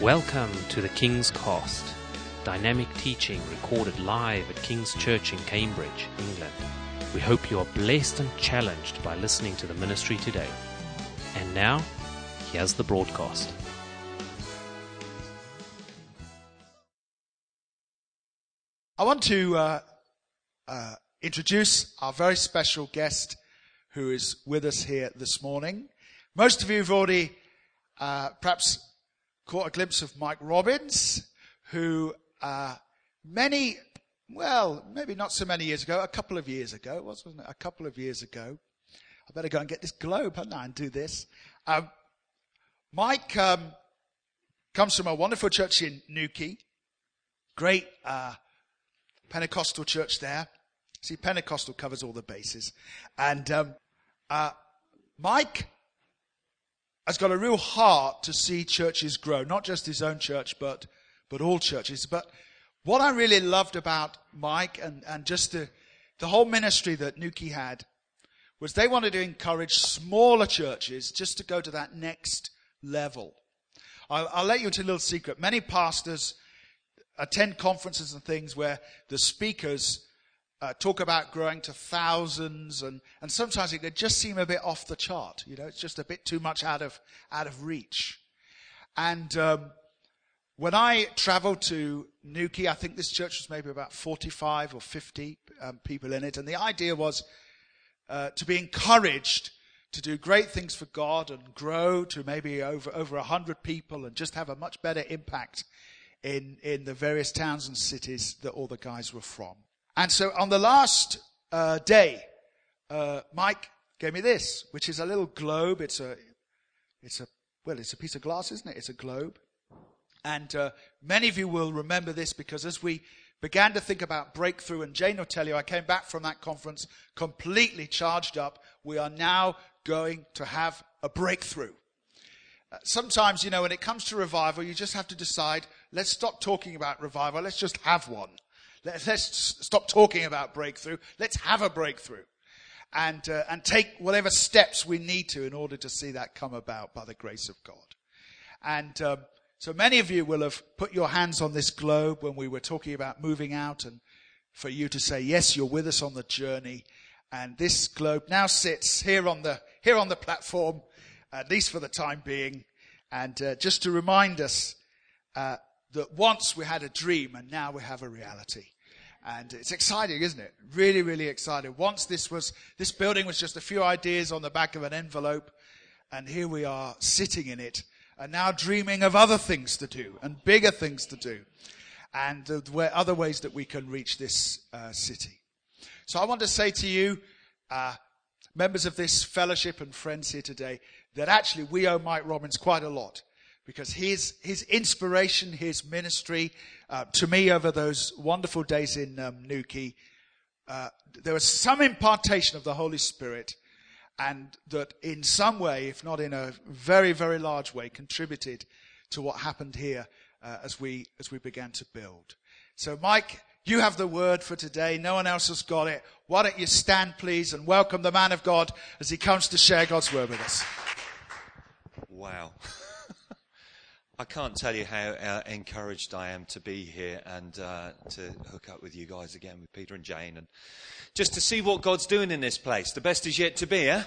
Welcome to the King's Cost, dynamic teaching recorded live at King's Church in Cambridge, England. We hope you are blessed and challenged by listening to the ministry today. And now, here's the broadcast. I want to uh, uh, introduce our very special guest who is with us here this morning. Most of you have already uh, perhaps caught a glimpse of Mike Robins, who uh, many, well, maybe not so many years ago, a couple of years ago, wasn't it? A couple of years ago. I better go and get this globe, hadn't I, and do this. Um, Mike um, comes from a wonderful church in Newquay. Great uh, Pentecostal church there. See, Pentecostal covers all the bases. And um, uh, Mike has got a real heart to see churches grow, not just his own church, but, but all churches. But what I really loved about Mike and, and just the, the whole ministry that Newquay had was they wanted to encourage smaller churches just to go to that next level. I'll, I'll let you into a little secret. Many pastors attend conferences and things where the speakers uh, talk about growing to thousands, and, and sometimes it could just seem a bit off the chart. You know, it's just a bit too much out of out of reach. And um, when I traveled to Newquay, I think this church was maybe about 45 or 50 um, people in it, and the idea was uh, to be encouraged to do great things for God and grow to maybe over over 100 people and just have a much better impact in in the various towns and cities that all the guys were from. And so on the last uh, day, uh, Mike gave me this, which is a little globe. It's a, it's a, well, it's a piece of glass, isn't it? It's a globe. And uh, many of you will remember this because as we began to think about breakthrough, and Jane will tell you, I came back from that conference completely charged up. We are now going to have a breakthrough. Uh, sometimes, you know, when it comes to revival, you just have to decide, let's stop talking about revival, let's just have one. Let, us stop talking about breakthrough. Let's have a breakthrough. And, uh, and take whatever steps we need to in order to see that come about by the grace of God. And um, so many of you will have put your hands on this globe when we were talking about moving out and for you to say, yes, you're with us on the journey. And this globe now sits here on the, here on the platform, at least for the time being. And uh, just to remind us uh, that once we had a dream and now we have a reality. And it's exciting, isn't it? Really, really exciting. Once this was, this building was just a few ideas on the back of an envelope, and here we are sitting in it, and now dreaming of other things to do, and bigger things to do, and other ways that we can reach this uh, city. So I want to say to you, uh, members of this fellowship and friends here today, that actually we owe Mike Robins quite a lot because his, his inspiration, his ministry uh, to me over those wonderful days in um, Newquay, uh, there was some impartation of the Holy Spirit and that in some way, if not in a very, very large way, contributed to what happened here uh, as we as we began to build. So, Mike, you have the word for today. No one else has got it. Why don't you stand, please, and welcome the man of God as he comes to share God's word with us. Wow. I can't tell you how uh, encouraged I am to be here and uh, to hook up with you guys again, with Peter and Jane, and just to see what God's doing in this place. The best is yet to be, eh?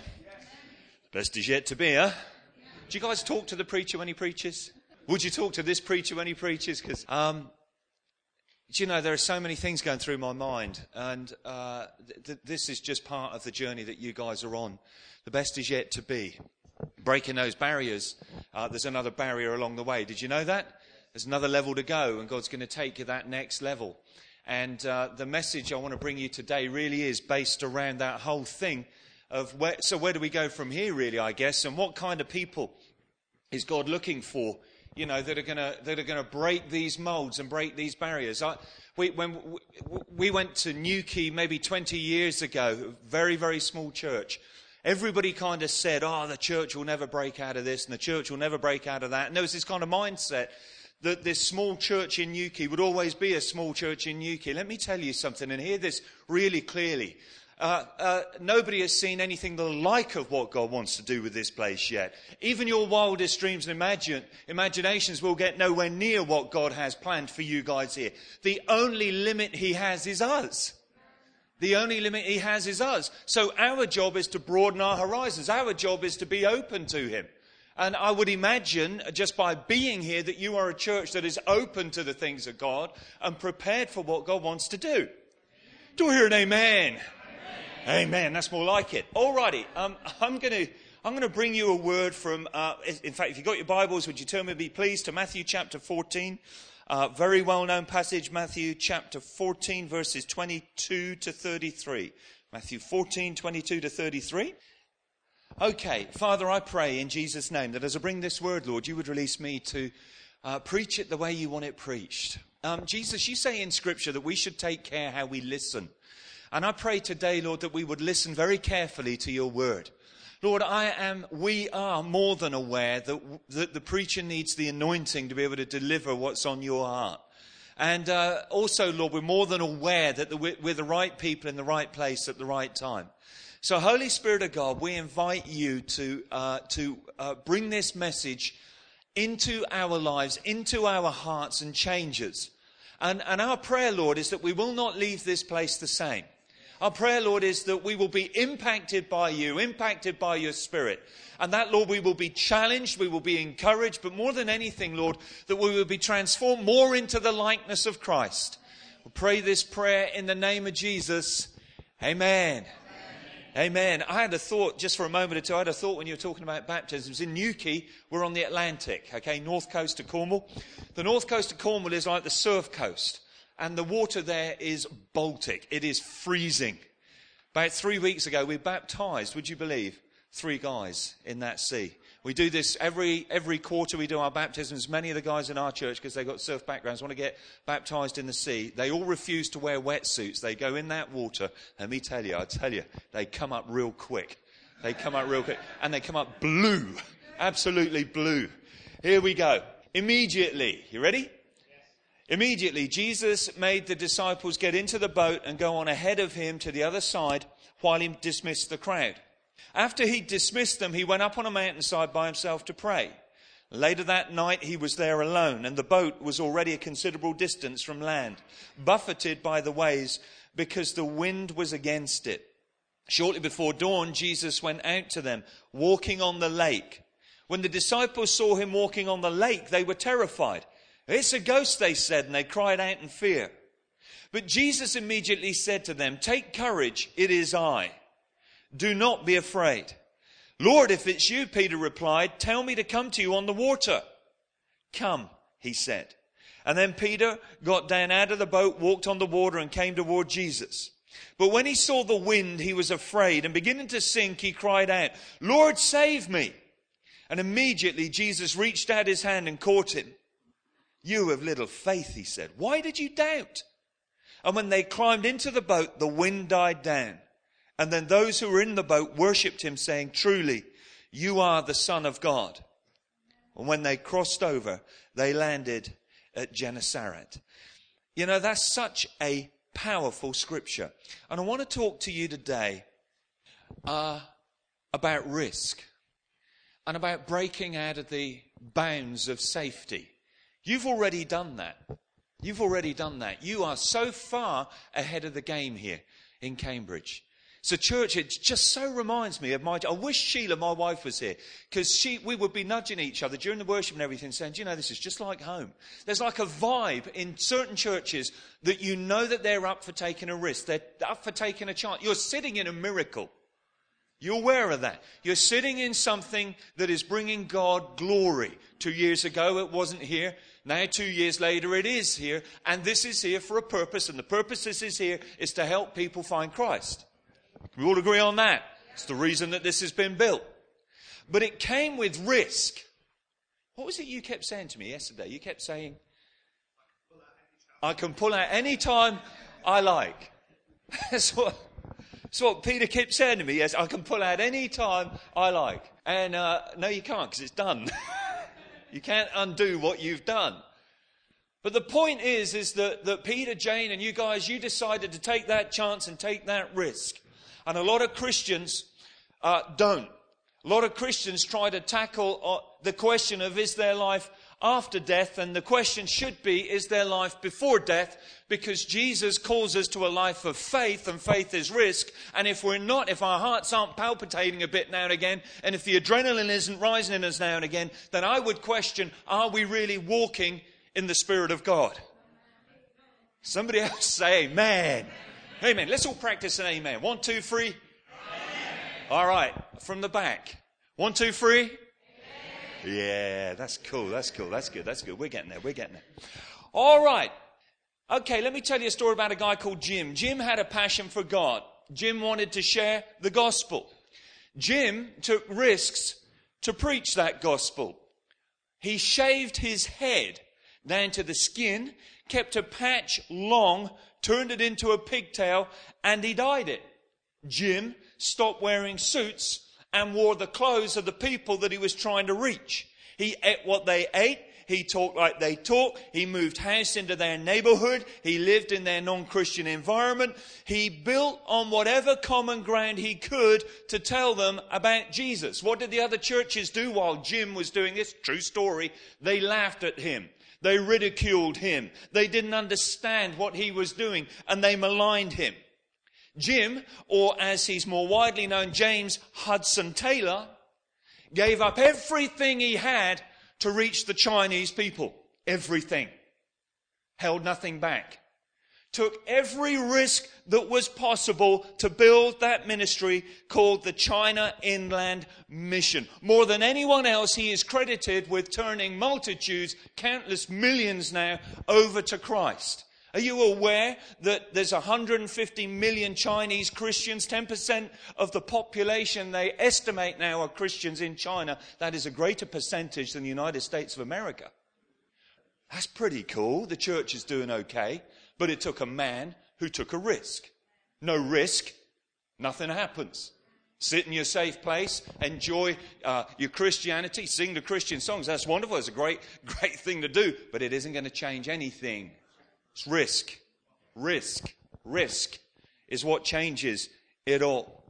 The best is yet to be, eh? Do you guys talk to the preacher when he preaches? Would you talk to this preacher when he preaches? Because, um, you know, there are so many things going through my mind, and uh, th- th- this is just part of the journey that you guys are on. The best is yet to be breaking those barriers. Uh, there's another barrier along the way. Did you know that? There's another level to go, and God's going to take you that next level. And uh, the message I want to bring you today really is based around that whole thing of where, so where do we go from here, really, I guess, and what kind of people is God looking for, you know, that are going to that are to break these molds and break these barriers. I, we, when we went to Newquay maybe 20 years ago, very very small church. Everybody kind of said, oh, the church will never break out of this and the church will never break out of that. And there was this kind of mindset that this small church in Newquay would always be a small church in Newquay. Let me tell you something and hear this really clearly. Uh, uh, nobody has seen anything the like of what God wants to do with this place yet. Even your wildest dreams and imagine, imaginations will get nowhere near what God has planned for you guys here. The only limit He has is us. The only limit He has is us. So our job is to broaden our horizons. Our job is to be open to Him. And I would imagine, just by being here, that you are a church that is open to the things of God and prepared for what God wants to do. Do I hear an amen? Amen. amen. That's more like it. Alrighty. Um, I'm going to. I'm going to bring you a word from, uh, in fact, if you've got your Bibles, would you turn with me, please, to Matthew chapter 14. Uh, very well known passage, Matthew chapter 14, verses 22 to 33. Matthew 14, 22 to 33. Okay, Father, I pray in Jesus' name that as I bring this word, Lord, you would release me to uh, preach it the way you want it preached. Um, Jesus, you say in Scripture that we should take care how we listen. And I pray today, Lord, that we would listen very carefully to your word. Lord, I am, we are more than aware that, that the preacher needs the anointing to be able to deliver what's on your heart. And uh, also, Lord, we're more than aware that the, we're the right people in the right place at the right time. So, Holy Spirit of God, we invite you to, uh, to uh, bring this message into our lives, into our hearts, and change us. And, and our prayer, Lord, is that we will not leave this place the same. Our prayer, Lord, is that we will be impacted by you, impacted by your Spirit. And that, Lord, we will be challenged, we will be encouraged, but more than anything, Lord, that we will be transformed more into the likeness of Christ. We pray this prayer in the name of Jesus. Amen. Amen. I had a thought just for a moment or two. I had a thought when you were talking about baptisms. In Newquay, we're on the Atlantic, okay, north coast of Cornwall. The north coast of Cornwall is like the surf coast, and the water there is Baltic. It is freezing. About three weeks ago, we baptized, would you believe, three guys in that sea. We do this every, every quarter. We do our baptisms. Many of the guys in our church, because they've got surf backgrounds, want to get baptized in the sea. They all refuse to wear wetsuits. They go in that water. Let me tell you, I tell you, they come up real quick. They come up real quick. And they come up blue. Absolutely blue. Here we go. Immediately. You ready? Immediately, Jesus made the disciples get into the boat and go on ahead of him to the other side while he dismissed the crowd. After he dismissed them, he went up on a mountainside by himself to pray. Later that night, he was there alone, and the boat was already a considerable distance from land, buffeted by the waves because the wind was against it. Shortly before dawn, Jesus went out to them, walking on the lake. When the disciples saw him walking on the lake, they were terrified. It's a ghost, they said, and they cried out in fear. But Jesus immediately said to them, Take courage, it is I. Do not be afraid. Lord, if it's you, Peter replied, tell me to come to you on the water. Come, he said. And then Peter got down out of the boat, walked on the water, and came toward Jesus. But when he saw the wind, he was afraid, and beginning to sink, he cried out, Lord, save me. And immediately Jesus reached out his hand and caught him. You have little faith, he said. Why did you doubt? And when they climbed into the boat, the wind died down. And then those who were in the boat worshipped him, saying, Truly, you are the Son of God. And when they crossed over, they landed at Gennesaret. You know, that's such a powerful scripture. And I want to talk to you today uh, about risk and about breaking out of the bounds of safety. You've already done that. You've already done that. You are so far ahead of the game here in Cambridge. So, church, it just so reminds me of my. I wish Sheila, my wife, was here because she, we would be nudging each other during the worship and everything, saying, "You know, this is just like home." There's like a vibe in certain churches that you know that they're up for taking a risk. They're up for taking a chance. You're sitting in a miracle. You're aware of that. You're sitting in something that is bringing God glory. Two years ago, it wasn't here. Now, two years later, it is here. And this is here for a purpose. And the purpose this is here is to help people find Christ. We all agree on that. It's the reason that this has been built. But it came with risk. What was it you kept saying to me yesterday? You kept saying, I can pull out any time I like. that's, what, that's what Peter kept saying to me. Yes, I can pull out any time I like. And uh, no, you can't because it's done. you can't undo what you've done. But the point is, is that, that Peter, Jane, and you guys, you decided to take that chance and take that risk. And a lot of Christians uh, don't. A lot of Christians try to tackle uh, the question of is their life after death, and the question should be is there life before death? Because Jesus calls us to a life of faith, and faith is risk. And if we're not, if our hearts aren't palpitating a bit now and again, and if the adrenaline isn't rising in us now and again, then I would question are we really walking in the Spirit of God? Somebody else say amen. Amen. Let's all practice an amen. One, two, three. Amen. All right. From the back. One, two, three. Yeah, that's cool. That's cool. That's good. That's good. We're getting there. We're getting there. All right. Okay, let me tell you a story about a guy called Jim. Jim had a passion for God. Jim wanted to share the gospel. Jim took risks to preach that gospel. He shaved his head down to the skin, kept a patch long turned it into a pigtail, and he dyed it. Jim stopped wearing suits and wore the clothes of the people that he was trying to reach. He ate what they ate. He talked like they talked. He moved house into their neighborhood. He lived in their non-Christian environment. He built on whatever common ground he could to tell them about Jesus. What did the other churches do while Jim was doing this? True story. They laughed at him. They ridiculed him. They didn't understand what he was doing and they maligned him. Jim, or as he's more widely known, James Hudson Taylor, gave up everything he had to reach the Chinese people. Everything. Held nothing back took every risk that was possible to build that ministry called the China Inland Mission. More than anyone else, he is credited with turning multitudes, countless millions now, over to Christ. Are you aware that there's 150 million Chinese Christians? 10% of the population they estimate now are Christians in China. That is a greater percentage than the United States of America. That's pretty cool. The church is doing okay. But it took a man who took a risk. No risk, nothing happens. Sit in your safe place, enjoy uh, your Christianity, sing the Christian songs. That's wonderful. It's a great, great thing to do, but it isn't going to change anything. It's risk. Risk. Risk is what changes it all.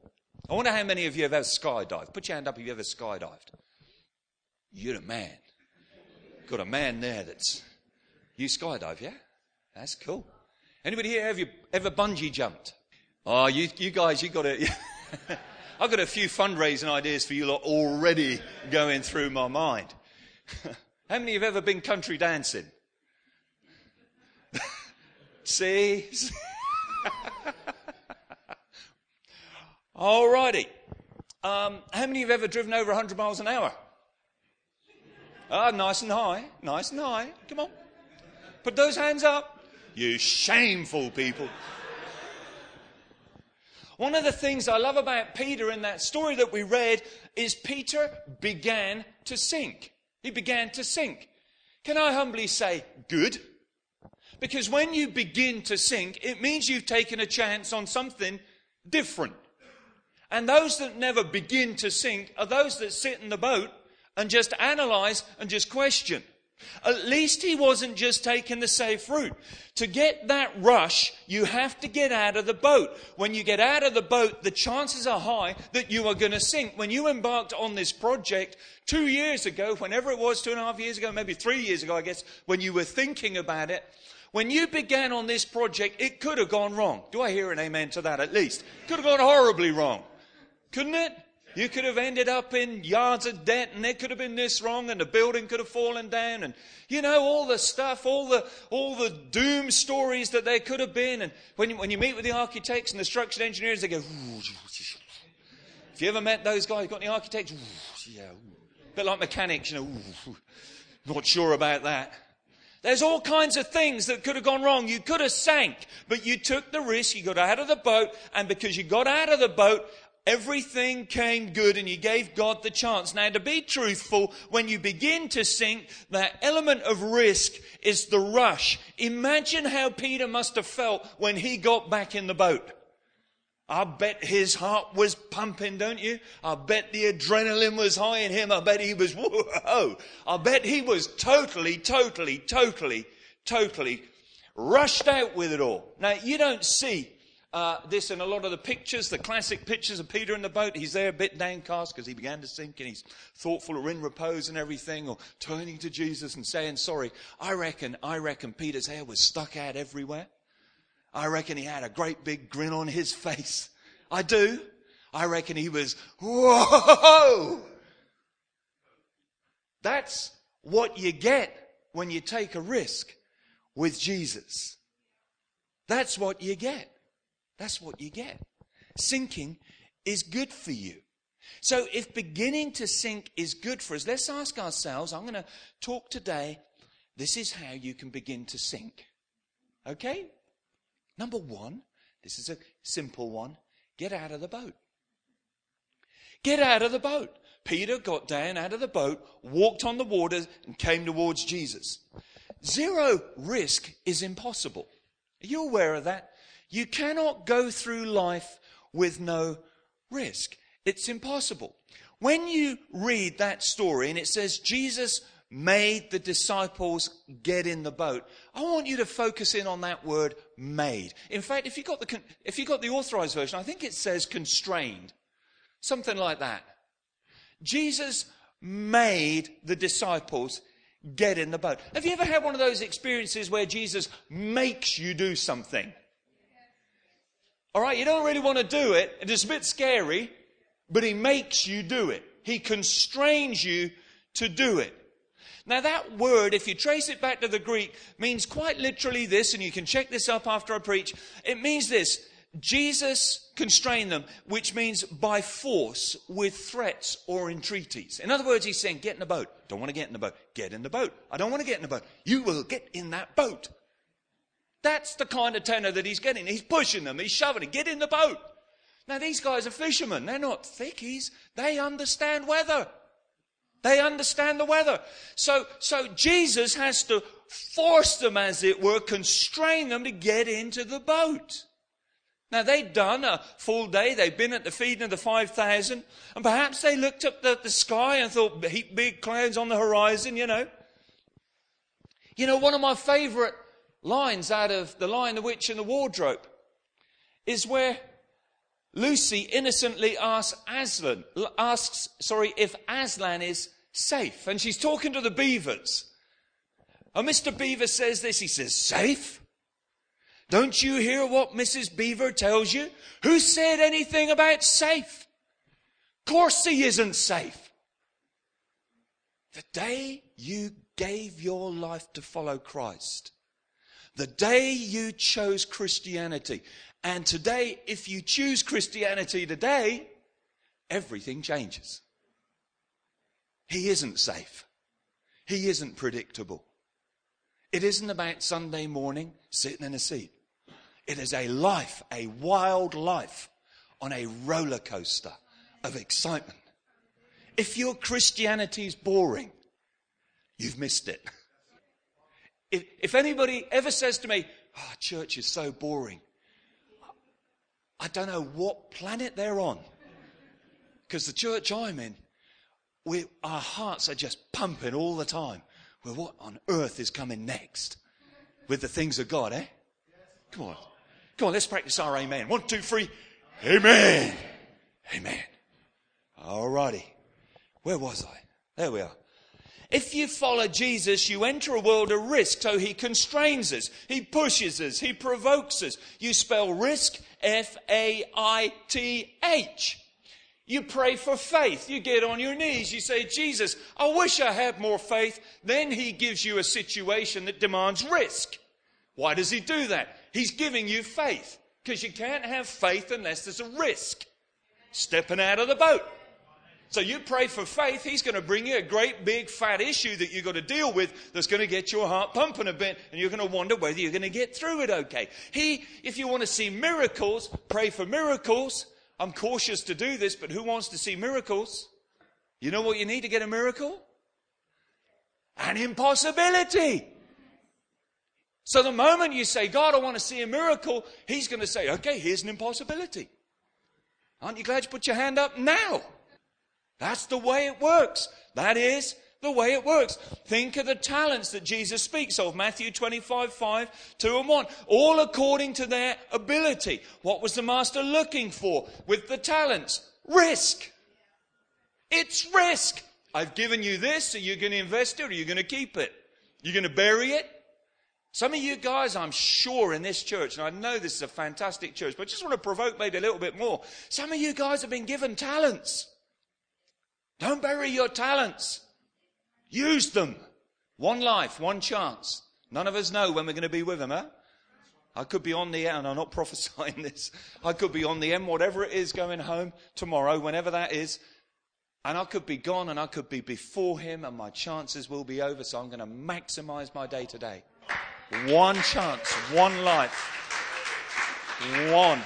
I wonder how many of you have ever skydived. Put your hand up if you ever skydived. You're a man. Got a man there that's. You skydive, yeah? That's cool. Anybody here have you ever bungee jumped? Oh, you, you guys, you got it. I've got a few fundraising ideas for you lot already going through my mind. How many have ever been country dancing? See? Alrighty. Um, how many of you have ever driven over 100 miles an hour? Ah, nice and high. Nice and high. Come on. Put those hands up. You shameful people. One of the things I love about Peter in that story that we read is Peter began to sink. He began to sink. Can I humbly say, good? Because when you begin to sink, it means you've taken a chance on something different. And those that never begin to sink are those that sit in the boat and just analyze and just question. At least he wasn't just taking the safe route. To get that rush, you have to get out of the boat. When you get out of the boat, the chances are high that you are going to sink. When you embarked on this project two years ago, whenever it was, two and a half years ago, maybe three years ago, I guess, when you were thinking about it, when you began on this project, it could have gone wrong. Do I hear an amen to that at least? Could have gone horribly wrong. Couldn't it? You could have ended up in yards of debt and there could have been this wrong and the building could have fallen down and you know all the stuff, all the all the doom stories that there could have been. And when you, when you meet with the architects and the structural engineers, they go. If you ever met those guys, got any architects? Yeah, a bit like mechanics, you know. Not sure about that. There's all kinds of things that could have gone wrong. You could have sank, but you took the risk. You got out of the boat, and because you got out of the boat, Everything came good and you gave God the chance. Now, to be truthful, when you begin to sink, that element of risk is the rush. Imagine how Peter must have felt when he got back in the boat. I bet his heart was pumping, don't you? I bet the adrenaline was high in him. I bet he was, whoa. I bet he was totally, totally, totally, totally rushed out with it all. Now, you don't see uh, this in a lot of the pictures, the classic pictures of Peter in the boat. He's there a bit downcast because he began to sink and he's thoughtful or in repose and everything or turning to Jesus and saying sorry. I reckon, I reckon Peter's hair was stuck out everywhere. I reckon he had a great big grin on his face. I do. I reckon he was, whoa! That's what you get when you take a risk with Jesus. That's what you get. That's what you get. Sinking is good for you. So if beginning to sink is good for us, let's ask ourselves, I'm going to talk today, this is how you can begin to sink. Okay? Number one, this is a simple one, get out of the boat. Get out of the boat. Peter got down out of the boat, walked on the water, and came towards Jesus. Zero risk is impossible. Are you aware of that? You cannot go through life with no risk. It's impossible. When you read that story and it says Jesus made the disciples get in the boat, I want you to focus in on that word made. In fact, if you got the, if you got the authorized version, I think it says constrained. Something like that. Jesus made the disciples get in the boat. Have you ever had one of those experiences where Jesus makes you do something? All right, you don't really want to do it, it's a bit scary, but he makes you do it. He constrains you to do it. Now, that word, if you trace it back to the Greek, means quite literally this, and you can check this up after I preach. It means this Jesus constrained them, which means by force with threats or entreaties. In other words, he's saying, Get in the boat. Don't want to get in the boat. Get in the boat. I don't want to get in the boat. You will get in that boat. That's the kind of tenor that he's getting. He's pushing them, he's shoving them. Get in the boat. Now, these guys are fishermen. They're not thickies. They understand weather. They understand the weather. So, so Jesus has to force them, as it were, constrain them to get into the boat. Now, they'd done a full day. They'd been at the feeding of the 5,000. And perhaps they looked up at the sky and thought, big clouds on the horizon, you know. You know, one of my favorite lines out of The Lion, the Witch, and the Wardrobe is where Lucy innocently asks Aslan, asks, sorry, if Aslan is safe. And she's talking to the beavers. And Mr. Beaver says this. He says, safe? Don't you hear what Mrs. Beaver tells you? Who said anything about safe? Of course he isn't safe. The day you gave your life to follow Christ, the day you chose Christianity, and today, if you choose Christianity today, everything changes. He isn't safe. He isn't predictable. It isn't about Sunday morning sitting in a seat. It is a life, a wild life on a roller coaster of excitement. If your Christianity is boring, you've missed it. If, if anybody ever says to me, oh, church is so boring, I don't know what planet they're on. Because the church I'm in, we, our hearts are just pumping all the time. Well, what on earth is coming next with the things of God, eh? Come on. Come on, let's practice our amen. One, two, three. Amen. Amen. All righty. Where was I? There we are. If you follow Jesus, you enter a world of risk. So he constrains us, he pushes us, he provokes us. You spell risk F A I T H. You pray for faith. You get on your knees. You say, Jesus, I wish I had more faith. Then he gives you a situation that demands risk. Why does he do that? He's giving you faith because you can't have faith unless there's a risk. Stepping out of the boat. So you pray for faith, he's going to bring you a great big fat issue that you've got to deal with that's going to get your heart pumping a bit and you're going to wonder whether you're going to get through it okay. He, if you want to see miracles, pray for miracles. I'm cautious to do this, but who wants to see miracles? You know what you need to get a miracle? An impossibility. So the moment you say, God, I want to see a miracle, He's going to say, okay, here's an impossibility. Aren't you glad you put your hand up now? That's the way it works. That is the way it works. Think of the talents that Jesus speaks of Matthew 25, 5, 2 and 1. All according to their ability. What was the master looking for with the talents? Risk. It's risk. I've given you this. Are you going to invest it or are you going to keep it? You're going to bury it? Some of you guys, I'm sure, in this church, and I know this is a fantastic church, but I just want to provoke maybe a little bit more. Some of you guys have been given talents. Don't bury your talents. Use them. One life, one chance. None of us know when we're going to be with them, huh? I could be on the end, I'm not prophesying this. I could be on the end, whatever it is, going home tomorrow, whenever that is. And I could be gone and I could be before him and my chances will be over. So I'm going to maximize my day today. One chance, one life. One.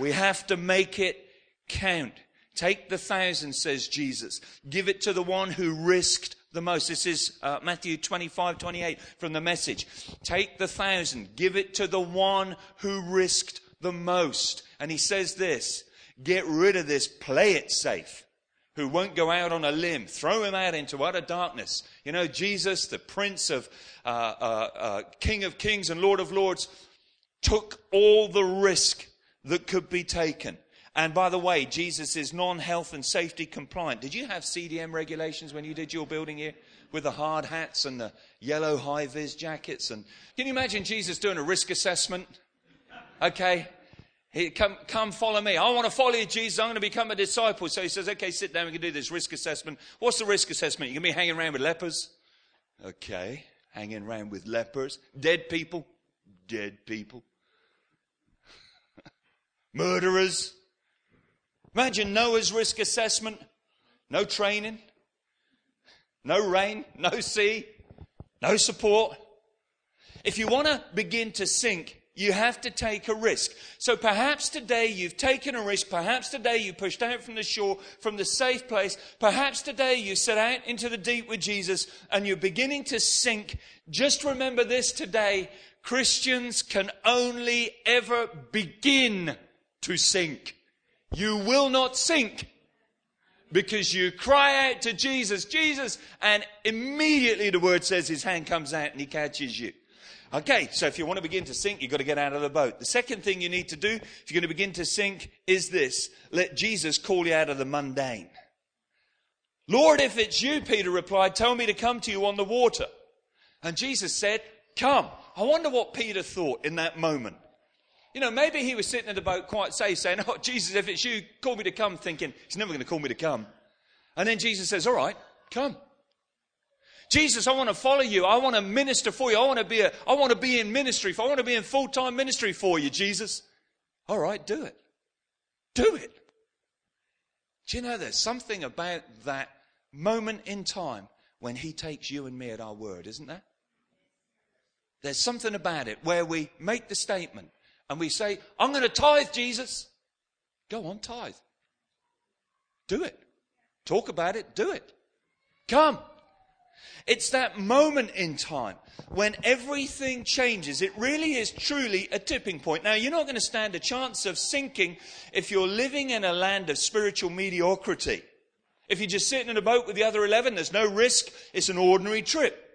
We have to make it count. Take the thousand, says Jesus. Give it to the one who risked the most. This is uh, Matthew 25, 28 from the message. Take the thousand. Give it to the one who risked the most. And he says this. Get rid of this. Play it safe who won't go out on a limb. Throw him out into utter darkness. You know, Jesus, the Prince of, uh, uh, uh, King of Kings and Lord of Lords, took all the risk that could be taken. And by the way, Jesus is non health and safety compliant. Did you have CDM regulations when you did your building here? With the hard hats and the yellow high vis jackets? And can you imagine Jesus doing a risk assessment? Okay, he, come, come follow me. I want to follow you, Jesus. I'm going to become a disciple. So he says, okay, sit down. We can do this risk assessment. What's the risk assessment? You're going to be hanging around with lepers? Okay. Hanging around with lepers. Dead people? Dead people. Murderers? Imagine Noah's risk assessment. No training. No rain. No sea. No support. If you want to begin to sink you have to take a risk. So perhaps today you've taken a risk. Perhaps today you pushed out from the shore, from the safe place. Perhaps today you set out into the deep with Jesus and you're beginning to sink. Just remember this today. Christians can only ever begin to sink. You will not sink because you cry out to Jesus, Jesus, and immediately the word says his hand comes out and he catches you. Okay, so if you want to begin to sink, you've got to get out of the boat. The second thing you need to do, if you're going to begin to sink, is this. Let Jesus call you out of the mundane. Lord, if it's you, Peter replied, tell me to come to you on the water. And Jesus said, come. I wonder what Peter thought in that moment. You know, maybe he was sitting in the boat quite safe saying, oh, Jesus, if it's you, call me to come, thinking, he's never going to call me to come. And then Jesus says, all right, come. Jesus, I want to follow you. I want to minister for you. I want to be a, I want to be in ministry. I want to be in full-time ministry for you, Jesus. All right, do it. Do it. Do you know there's something about that moment in time when he takes you and me at our word, isn't there? There's something about it where we make the statement and we say, I'm going to tithe, Jesus. Go on, tithe. Do it. Talk about it. Do it. Come. It's that moment in time when everything changes. It really is truly a tipping point. Now, you're not going to stand a chance of sinking if you're living in a land of spiritual mediocrity. If you're just sitting in a boat with the other 11, there's no risk. It's an ordinary trip.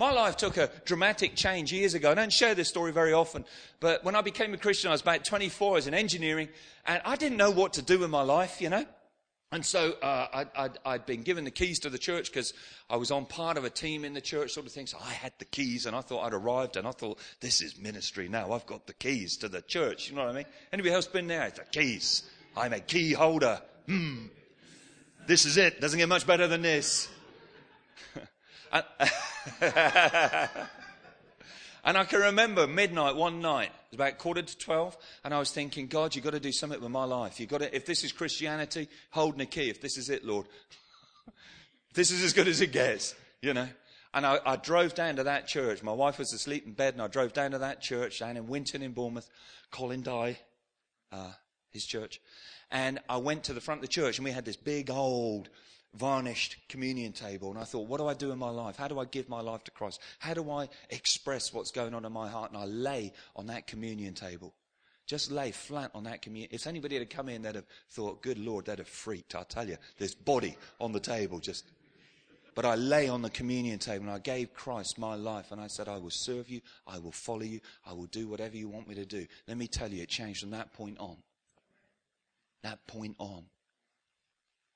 My life took a dramatic change years ago. I don't share this story very often, but when I became a Christian, I was about 24. I was in engineering, and I didn't know what to do with my life, you know. And so uh, i had been given the keys to the church because I was on part of a team in the church, sort of thing. So I had the keys, and I thought I'd arrived, and I thought this is ministry now. I've got the keys to the church. You know what I mean? Anybody else been there? It's the keys. I'm a key holder. Hmm. This is it. Doesn't get much better than this. And I can remember midnight one night, it was about quarter to 12, and I was thinking, God, you've got to do something with my life. You've got to, if this is Christianity, holding a key, if this is it, Lord. this is as good as it gets, you know. And I, I, drove down to that church. My wife was asleep in bed, and I drove down to that church down in Winton in Bournemouth, Colin Dye, uh, his church. And I went to the front of the church, and we had this big old varnished communion table. And I thought, what do I do in my life? How do I give my life to Christ? How do I express what's going on in my heart? And I lay on that communion table. Just lay flat on that communion. If anybody had come in, they'd have thought, good Lord, they'd have freaked. I tell you, this body on the table just. But I lay on the communion table and I gave Christ my life and I said, I will serve you, I will follow you, I will do whatever you want me to do. Let me tell you, it changed from that point on. That point on.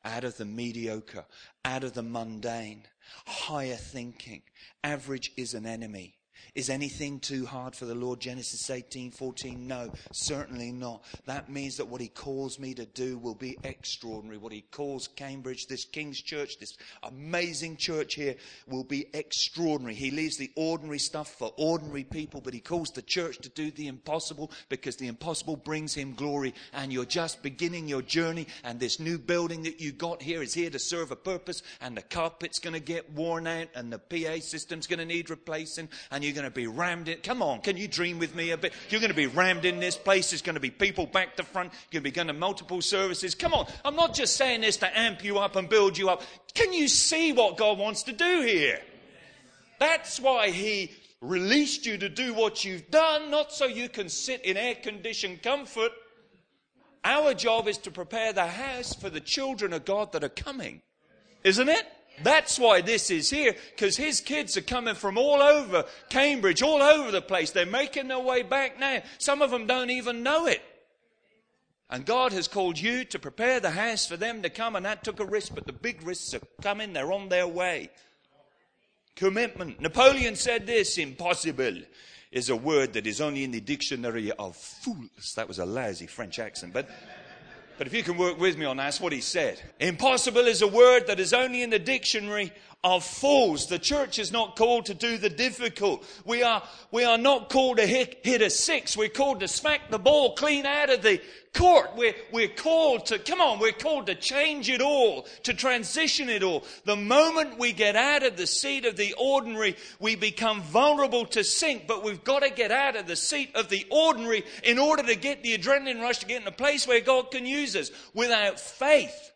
Out of the mediocre, out of the mundane, higher thinking. Average is an enemy. Is anything too hard for the Lord? Genesis 18, 14. No, certainly not. That means that what He calls me to do will be extraordinary. What He calls Cambridge, this King's Church, this amazing church here, will be extraordinary. He leaves the ordinary stuff for ordinary people, but He calls the church to do the impossible because the impossible brings Him glory. And you're just beginning your journey, and this new building that you got here is here to serve a purpose, and the carpet's going to get worn out, and the PA system's going to need replacing, and you're going to be rammed in. Come on, can you dream with me a bit? You're going to be rammed in this place. There's going to be people back to front. You're going to be going to multiple services. Come on, I'm not just saying this to amp you up and build you up. Can you see what God wants to do here? That's why He released you to do what you've done, not so you can sit in air conditioned comfort. Our job is to prepare the house for the children of God that are coming. Isn't it? That's why this is here, because his kids are coming from all over Cambridge, all over the place. They're making their way back now. Some of them don't even know it. And God has called you to prepare the house for them to come, and that took a risk, but the big risks are coming, they're on their way. Commitment. Napoleon said this impossible is a word that is only in the dictionary of fools. That was a lousy French accent, but. But if you can work with me on that, that's what he said. Impossible is a word that is only in the dictionary of fools. The church is not called to do the difficult. We are, we are not called to hit, hit a six. We're called to smack the ball clean out of the court. We're, we're called to, come on, we're called to change it all, to transition it all. The moment we get out of the seat of the ordinary, we become vulnerable to sink, but we've got to get out of the seat of the ordinary in order to get the adrenaline rush to get in a place where God can use us. Without faith,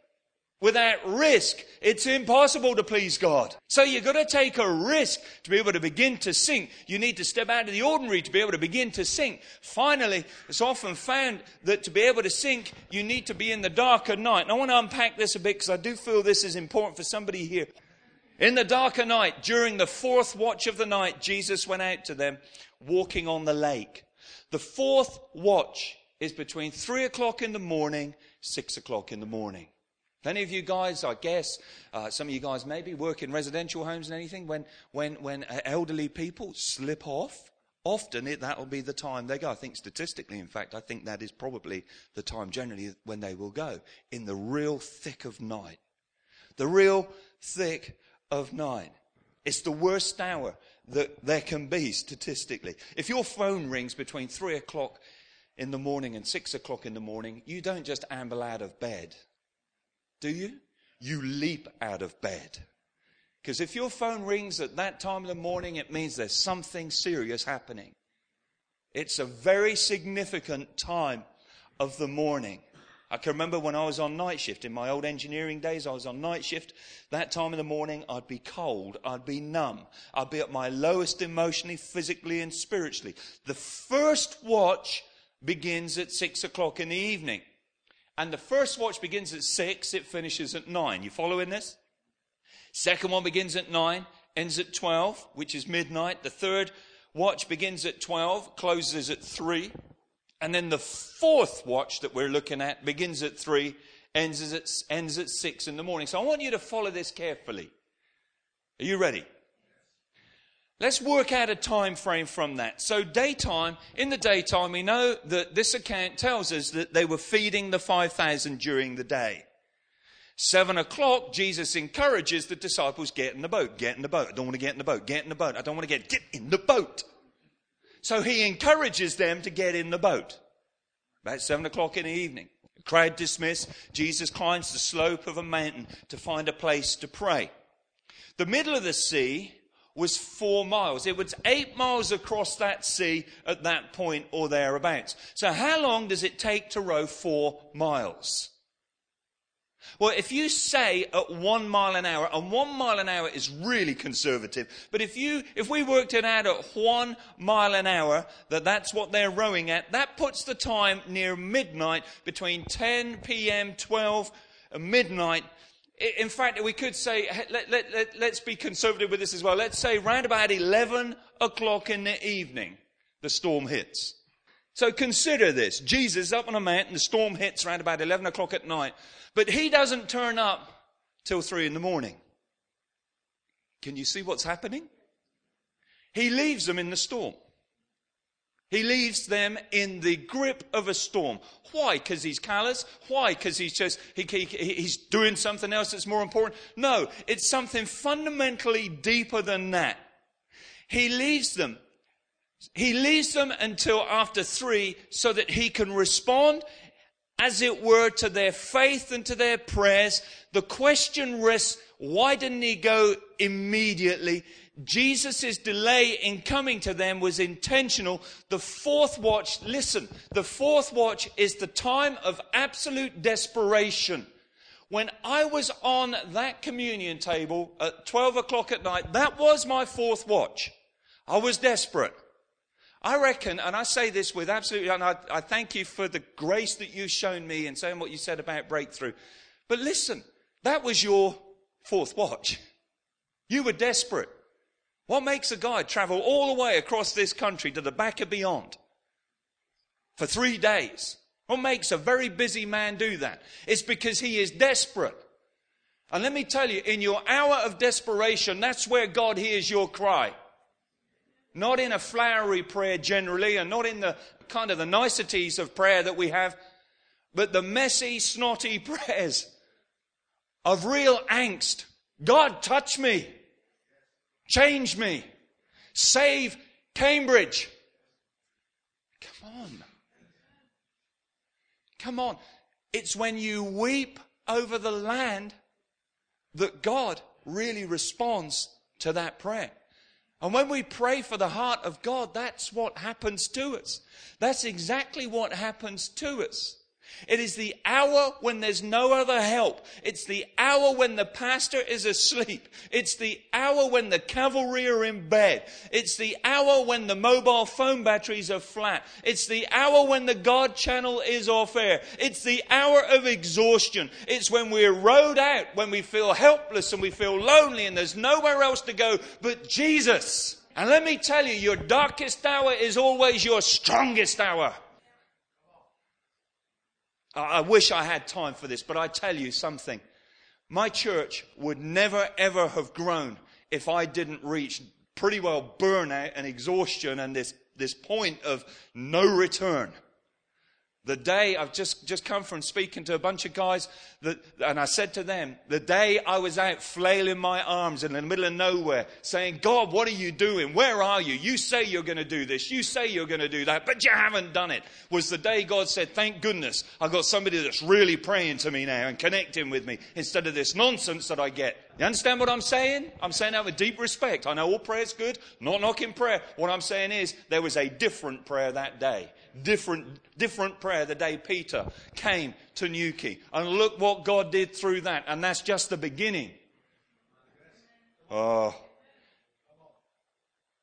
Without risk, it's impossible to please God. So you've got to take a risk to be able to begin to sink. You need to step out of the ordinary to be able to begin to sink. Finally, it's often found that to be able to sink, you need to be in the dark at night. And I want to unpack this a bit because I do feel this is important for somebody here. In the darker night, during the fourth watch of the night, Jesus went out to them walking on the lake. The fourth watch is between three o'clock in the morning, six o'clock in the morning. Any of you guys, I guess, uh, some of you guys maybe work in residential homes and anything, when, when, when elderly people slip off, often that'll be the time they go. I think statistically, in fact, I think that is probably the time generally when they will go, in the real thick of night. The real thick of night. It's the worst hour that there can be statistically. If your phone rings between three o'clock in the morning and six o'clock in the morning, you don't just amble out of bed. Do you? You leap out of bed. Because if your phone rings at that time of the morning, it means there's something serious happening. It's a very significant time of the morning. I can remember when I was on night shift in my old engineering days, I was on night shift. That time of the morning, I'd be cold, I'd be numb, I'd be at my lowest emotionally, physically, and spiritually. The first watch begins at six o'clock in the evening. And the first watch begins at 6, it finishes at 9. You following this? Second one begins at 9, ends at 12, which is midnight. The third watch begins at 12, closes at 3. And then the fourth watch that we're looking at begins at 3, ends at, ends at 6 in the morning. So I want you to follow this carefully. Are you ready? Let's work out a time frame from that. So daytime, in the daytime, we know that this account tells us that they were feeding the 5,000 during the day. Seven o'clock, Jesus encourages the disciples, get in the boat, get in the boat. I don't want to get in the boat, get in the boat. I don't want to get, get in the boat. So he encourages them to get in the boat. About seven o'clock in the evening. The crowd dismissed. Jesus climbs the slope of a mountain to find a place to pray. The middle of the sea was four miles. It was eight miles across that sea at that point or thereabouts. So how long does it take to row four miles? Well, if you say at one mile an hour, and one mile an hour is really conservative, but if you, if we worked it out at one mile an hour, that that's what they're rowing at, that puts the time near midnight between 10 p.m., 12, and midnight In fact, we could say, let, let, let, let's be conservative with this as well. Let's say round about 11 o'clock in the evening, the storm hits. So consider this. Jesus is up on a mountain, the storm hits around about 11 o'clock at night, but he doesn't turn up till 3 in the morning. Can you see what's happening? He leaves them in the storm. He leaves them in the grip of a storm. Why? Because he's callous? Why? Because he's just, he, he, he's doing something else that's more important? No, it's something fundamentally deeper than that. He leaves them. He leaves them until after three so that he can respond, as it were, to their faith and to their prayers. The question rests, why didn't he go immediately? Jesus' delay in coming to them was intentional. The fourth watch, listen, the fourth watch is the time of absolute desperation. When I was on that communion table at 12 o'clock at night, that was my fourth watch. I was desperate. I reckon, and I say this with absolute, and I, I thank you for the grace that you've shown me in saying what you said about breakthrough. But listen, that was your fourth watch. You were desperate. What makes a guy travel all the way across this country to the back of beyond for three days? What makes a very busy man do that? It's because he is desperate. And let me tell you, in your hour of desperation, that's where God hears your cry. Not in a flowery prayer generally, and not in the kind of the niceties of prayer that we have, but the messy, snotty prayers of real angst. God, touch me. Change me. Save Cambridge. Come on. Come on. It's when you weep over the land that God really responds to that prayer. And when we pray for the heart of God, that's what happens to us. That's exactly what happens to us. It is the hour when there's no other help. It's the hour when the pastor is asleep. It's the hour when the cavalry are in bed. It's the hour when the mobile phone batteries are flat. It's the hour when the God channel is off air. It's the hour of exhaustion. It's when we're rode out, when we feel helpless and we feel lonely and there's nowhere else to go but Jesus. And let me tell you, your darkest hour is always your strongest hour. I wish I had time for this, but I tell you something. My church would never ever have grown if I didn't reach pretty well burnout and exhaustion and this, this point of no return. The day I've just, just come from speaking to a bunch of guys, that, and I said to them, the day I was out flailing my arms in the middle of nowhere, saying, God, what are you doing? Where are you? You say you're going to do this. You say you're going to do that, but you haven't done it. Was the day God said, thank goodness I've got somebody that's really praying to me now and connecting with me instead of this nonsense that I get. You understand what I'm saying? I'm saying that with deep respect. I know all prayer's good, not knocking prayer. What I'm saying is there was a different prayer that day different, different prayer the day Peter came to Newquay. And look what God did through that. And that's just the beginning. Oh.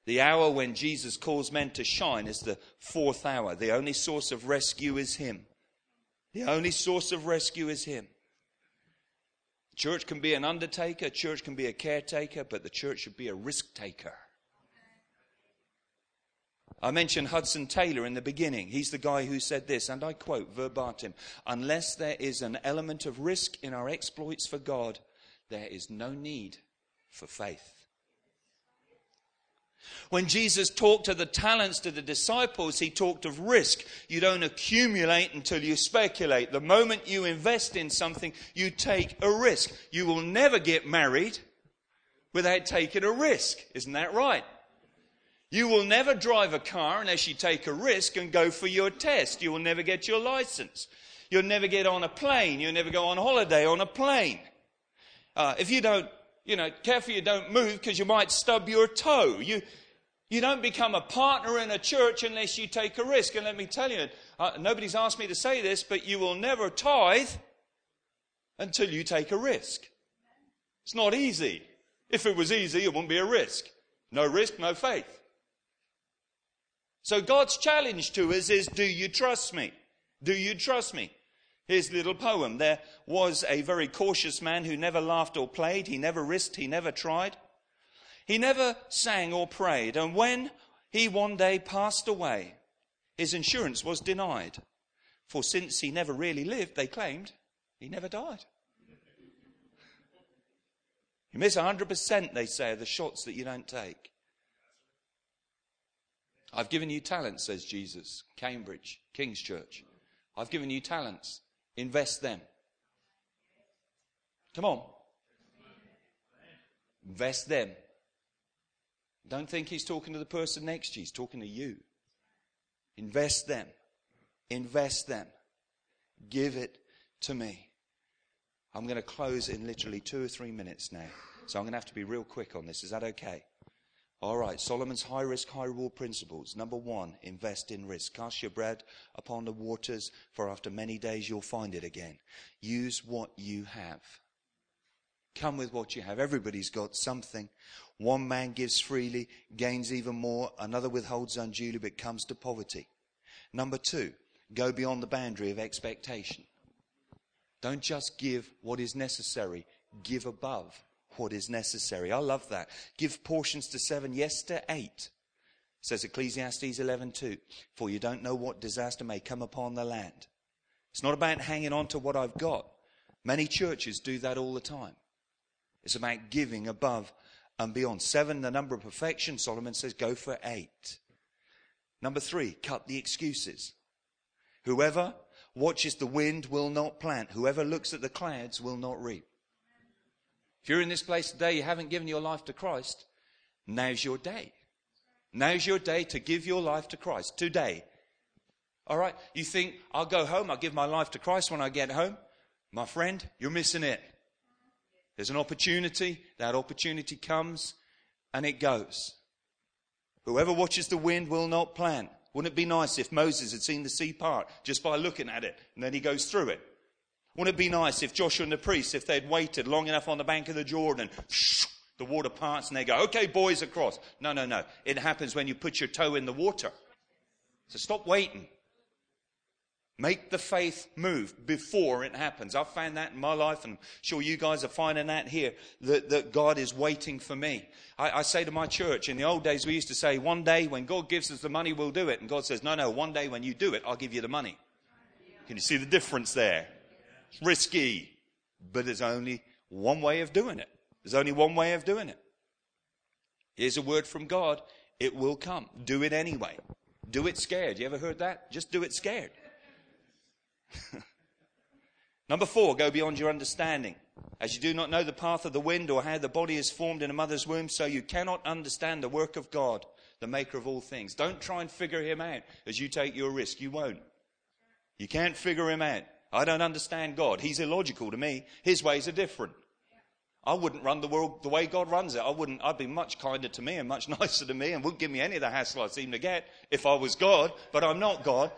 The hour when Jesus calls men to shine is the fourth hour. The only source of rescue is Him. The only source of rescue is Him. Church can be an undertaker, church can be a caretaker, but the church should be a risk taker. I mentioned Hudson Taylor in the beginning. He's the guy who said this, and I quote verbatim Unless there is an element of risk in our exploits for God, there is no need for faith. When Jesus talked to the talents to the disciples, he talked of risk. You don't accumulate until you speculate. The moment you invest in something, you take a risk. You will never get married without taking a risk. Isn't that right? You will never drive a car unless you take a risk and go for your test. You will never get your license. You'll never get on a plane. You'll never go on holiday on a plane. Uh, if you don't, you know, careful you don't move because you might stub your toe. You, you don't become a partner in a church unless you take a risk. And let me tell you, uh, nobody's asked me to say this, but you will never tithe until you take a risk. It's not easy. If it was easy, it wouldn't be a risk. No risk, no faith. So God's challenge to us is do you trust me? Do you trust me? His little poem. There was a very cautious man who never laughed or played. He never risked, he never tried. He never sang or prayed. And when he one day passed away, his insurance was denied. For since he never really lived, they claimed he never died. You miss 100%, they say, of the shots that you don't take. I've given you talents, says Jesus. Cambridge, King's Church. I've given you talents. Invest them. Come on. Invest them. Don't think he's talking to the person next to you, he's talking to you. Invest them. Invest them. Give it to me. I'm going to close in literally two or three minutes now. So I'm going to have to be real quick on this. Is that okay? All right, Solomon's high risk, high reward principles. Number one, invest in risk. Cast your bread upon the waters, for after many days you'll find it again. Use what you have. Come with what you have. Everybody's got something. One man gives freely, gains even more. Another withholds unduly, but comes to poverty. Number two, go beyond the boundary of expectation. Don't just give what is necessary, give above what is necessary. I love that. Give portions to seven, yes to eight. Says Ecclesiastes 11:2. For you don't know what disaster may come upon the land. It's not about hanging on to what I've got. Many churches do that all the time. It's about giving above and beyond. Seven, the number of perfection. Solomon says, go for eight. Number three, cut the excuses. Whoever watches the wind will not plant. Whoever looks at the clouds will not reap. If you're in this place today, you haven't given your life to Christ, now's your day. Now's your day to give your life to Christ. Today. All right? You think, I'll go home, I'll give my life to Christ when I get home. My friend, you're missing it. There's an opportunity, that opportunity comes and it goes. Whoever watches the wind will not plant. Wouldn't it be nice if Moses had seen the sea part just by looking at it and then he goes through it? Wouldn't it be nice if Joshua and the priests, if they'd waited long enough on the bank of the Jordan, the water parts and they go, okay, boys, across. No, no, no. It happens when you put your toe in the water. So stop waiting. Make the faith move before it happens. I've found that in my life, and I'm sure you guys are finding that here, that, that God is waiting for me. I, I, say to my church, in the old days, we used to say, one day when God gives us the money, we'll do it. And God says, no, no, one day when you do it, I'll give you the money. Can you see the difference there? Risky, but there's only one way of doing it. There's only one way of doing it. Here's a word from God. It will come. Do it anyway. Do it scared. You ever heard that? Just do it scared. Number four, go beyond your understanding. As you do not know the path of the wind or how the body is formed in a mother's womb, so you cannot understand the work of God, the maker of all things. Don't try and figure him out as you take your risk. You won't. You can't figure him out. I don't understand God. He's illogical to me. His ways are different. I wouldn't run the world the way God runs it. I wouldn't, I'd be much kinder to me and much nicer to me and wouldn't give me any of the hassle I seem to get if I was God, but I'm not God.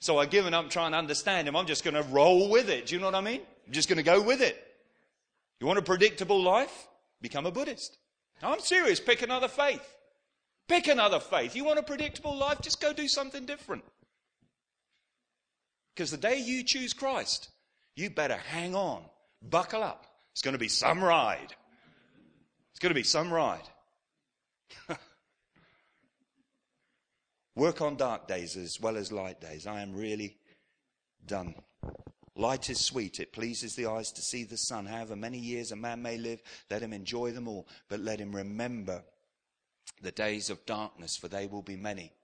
So I've given up trying to understand him. I'm just going to roll with it. Do you know what I mean? I'm just going to go with it. You want a predictable life? Become a Buddhist. I'm serious. Pick another faith. Pick another faith. You want a predictable life? Just go do something different. Because the day you choose Christ, you better hang on, buckle up. It's going to be some ride. It's going to be some ride. Work on dark days as well as light days. I am really done. Light is sweet. It pleases the eyes to see the sun. However many years a man may live, let him enjoy them all. But let him remember the days of darkness, for they will be many.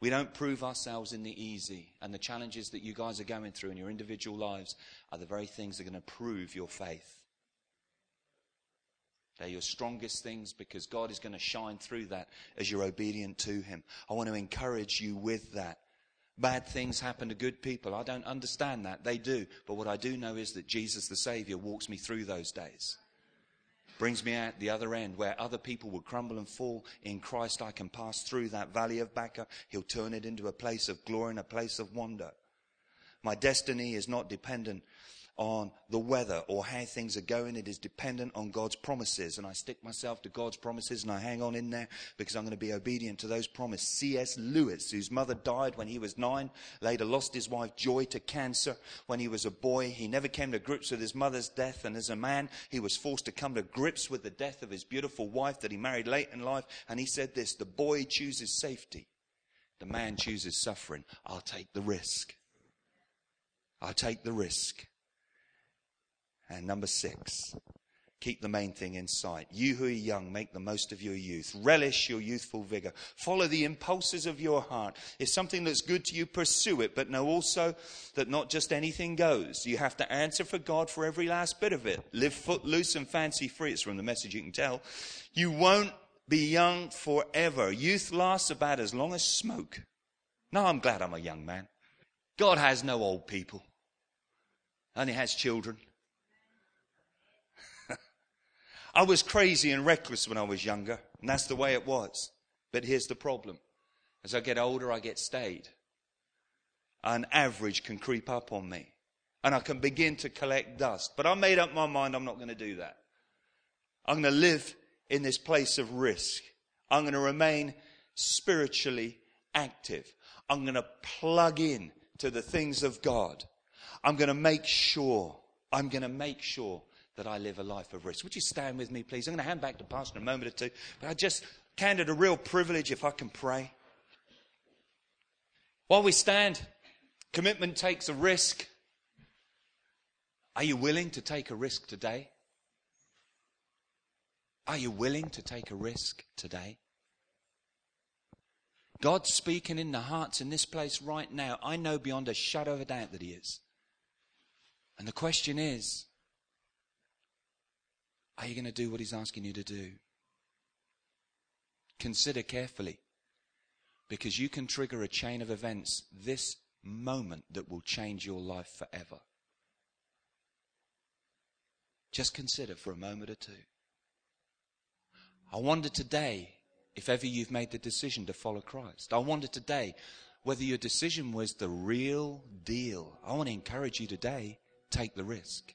We don't prove ourselves in the easy. And the challenges that you guys are going through in your individual lives are the very things that are going to prove your faith. They're your strongest things because God is going to shine through that as you're obedient to Him. I want to encourage you with that. Bad things happen to good people. I don't understand that. They do. But what I do know is that Jesus the Savior walks me through those days brings me out the other end where other people will crumble and fall. In Christ, I can pass through that valley of Baca. He'll turn it into a place of glory and a place of wonder. My destiny is not dependent on the weather or how things are going. It is dependent on God's promises. And I stick myself to God's promises and I hang on in there because I'm going to be obedient to those promises. C.S. Lewis, whose mother died when he was nine, later lost his wife Joy to cancer when he was a boy. He never came to grips with his mother's death. And as a man, he was forced to come to grips with the death of his beautiful wife that he married late in life. And he said this, the boy chooses safety. The man chooses suffering. I'll take the risk. I'll take the risk. And number six, keep the main thing in sight. You who are young, make the most of your youth. Relish your youthful vigor. Follow the impulses of your heart. If something that's good to you, pursue it, but know also that not just anything goes. You have to answer for God for every last bit of it. Live footloose and fancy free. It's from the message you can tell. You won't be young forever. Youth lasts about as long as smoke. No, I'm glad I'm a young man. God has no old people, only has children. I was crazy and reckless when I was younger, and that's the way it was. But here's the problem as I get older, I get stayed. An average can creep up on me, and I can begin to collect dust. But I made up my mind I'm not going to do that. I'm going to live in this place of risk. I'm going to remain spiritually active. I'm going to plug in to the things of God. I'm going to make sure, I'm going to make sure that I live a life of risk. Would you stand with me, please? I'm going to hand back to Pastor in a moment or two, but I just counted a real privilege if I can pray. While we stand, commitment takes a risk. Are you willing to take a risk today? Are you willing to take a risk today? God's speaking in the hearts in this place right now. I know beyond a shadow of a doubt that He is. And the question is are you going to do what He's asking you to do? Consider carefully because you can trigger a chain of events this moment that will change your life forever. Just consider for a moment or two. I wonder today if ever you've made the decision to follow Christ. I wonder today whether your decision was the real deal. I want to encourage you today take the risk.